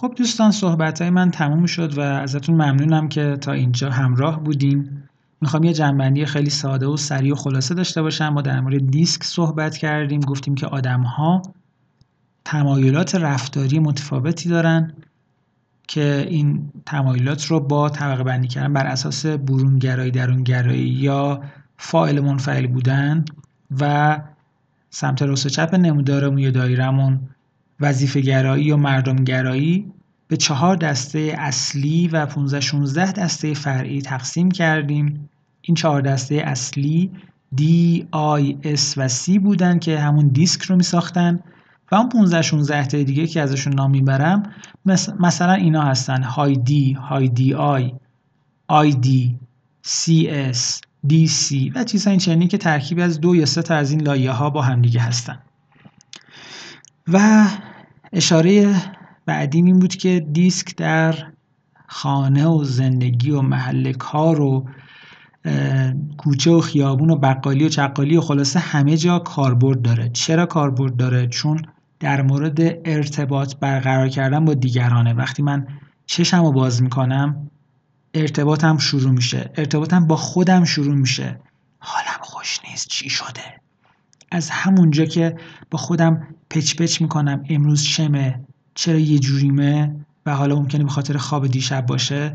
خب دوستان صحبت های من تموم شد و ازتون ممنونم که تا اینجا همراه بودیم می‌خوام یه جنبندی خیلی ساده و سریع و خلاصه داشته باشم. ما در مورد دیسک صحبت کردیم. گفتیم که آدم ها تمایلات رفتاری متفاوتی دارن که این تمایلات رو با طبقه بندی کردن بر اساس برونگرایی درونگرایی یا فاعل منفعل بودن و سمت راست و چپ نمودارمون یا دایرمون وظیفه گرایی یا مردم گرایی به چهار دسته اصلی و 15 16 دسته فرعی تقسیم کردیم. این چهار دسته اصلی D, I, S و C بودن که همون دیسک رو می ساختن و اون 15 16 تا دیگه که ازشون نام می‌برم مثلا اینا هستن. های دی های دی آی آی دی سی اس دی سی و چیزهای چنینی که ترکیبی از دو یا سه تا از این لایه ها با همدیگه هستن. و اشاره بعدیم این بود که دیسک در خانه و زندگی و محل کار و کوچه و خیابون و بقالی و چقالی و خلاصه همه جا کاربرد داره. چرا کاربرد داره؟ چون در مورد ارتباط برقرار کردن با دیگرانه. وقتی من چشم رو باز می‌کنم ارتباطم شروع میشه. ارتباطم با خودم شروع میشه. حالم خوش نیست. چی شده؟ از همونجا که با خودم پچ پچ می‌کنم. امروز چمه چرا یه جوریمه و حالا ممکنه به خاطر خواب دیشب باشه؟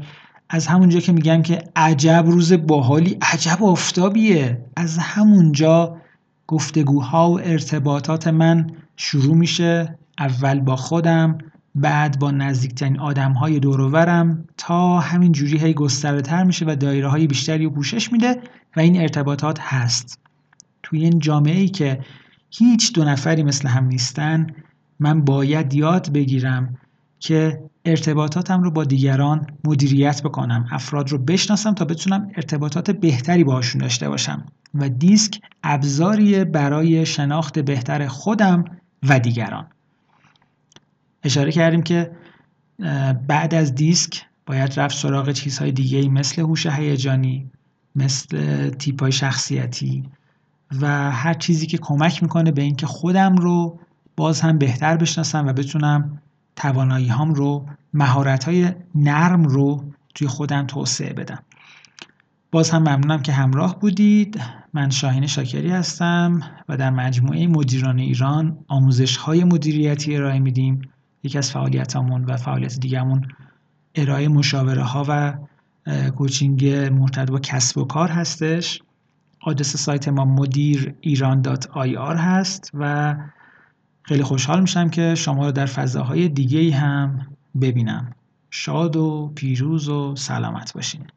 از همونجا که میگم که عجب روز باحالی عجب آفتابیه. از همونجا گفتگوها و ارتباطات من شروع میشه. اول با خودم بعد با نزدیکترین آدم های دوروورم تا همین جوری هی گسترده تر میشه و دایره های بیشتری رو پوشش میده و این ارتباطات هست. توی این جامعه ای که هیچ دو نفری مثل هم نیستن من باید یاد بگیرم که ارتباطاتم رو با دیگران مدیریت بکنم افراد رو بشناسم تا بتونم ارتباطات بهتری باهاشون داشته باشم و دیسک ابزاری برای شناخت بهتر خودم و دیگران. اشاره کردیم که بعد از دیسک باید رفت سراغ چیزهای دیگه مثل هوش هیجانی مثل تیپ های شخصیتی و هر چیزی که کمک می‌کنه به اینکه خودم رو باز هم بهتر بشناسم و بتونم توانایی هم رو مهارت های نرم رو توی خودم توسعه بدم. باز هم ممنونم که همراه بودید. من شاهین شاکری هستم و در مجموعه مدیران ایران آموزش های مدیریتی ارائه میدیم. یکی از فعالیتامون و فعالیت دیگهمون ارائه مشاوره ها و کوچینگ مرتبط با کسب و کار هستش. آدرس سایت ما مدیر ایران هست و خیلی خوشحال میشم که شما رو در فضاهای دیگه هم ببینم. شاد و پیروز و سلامت باشین.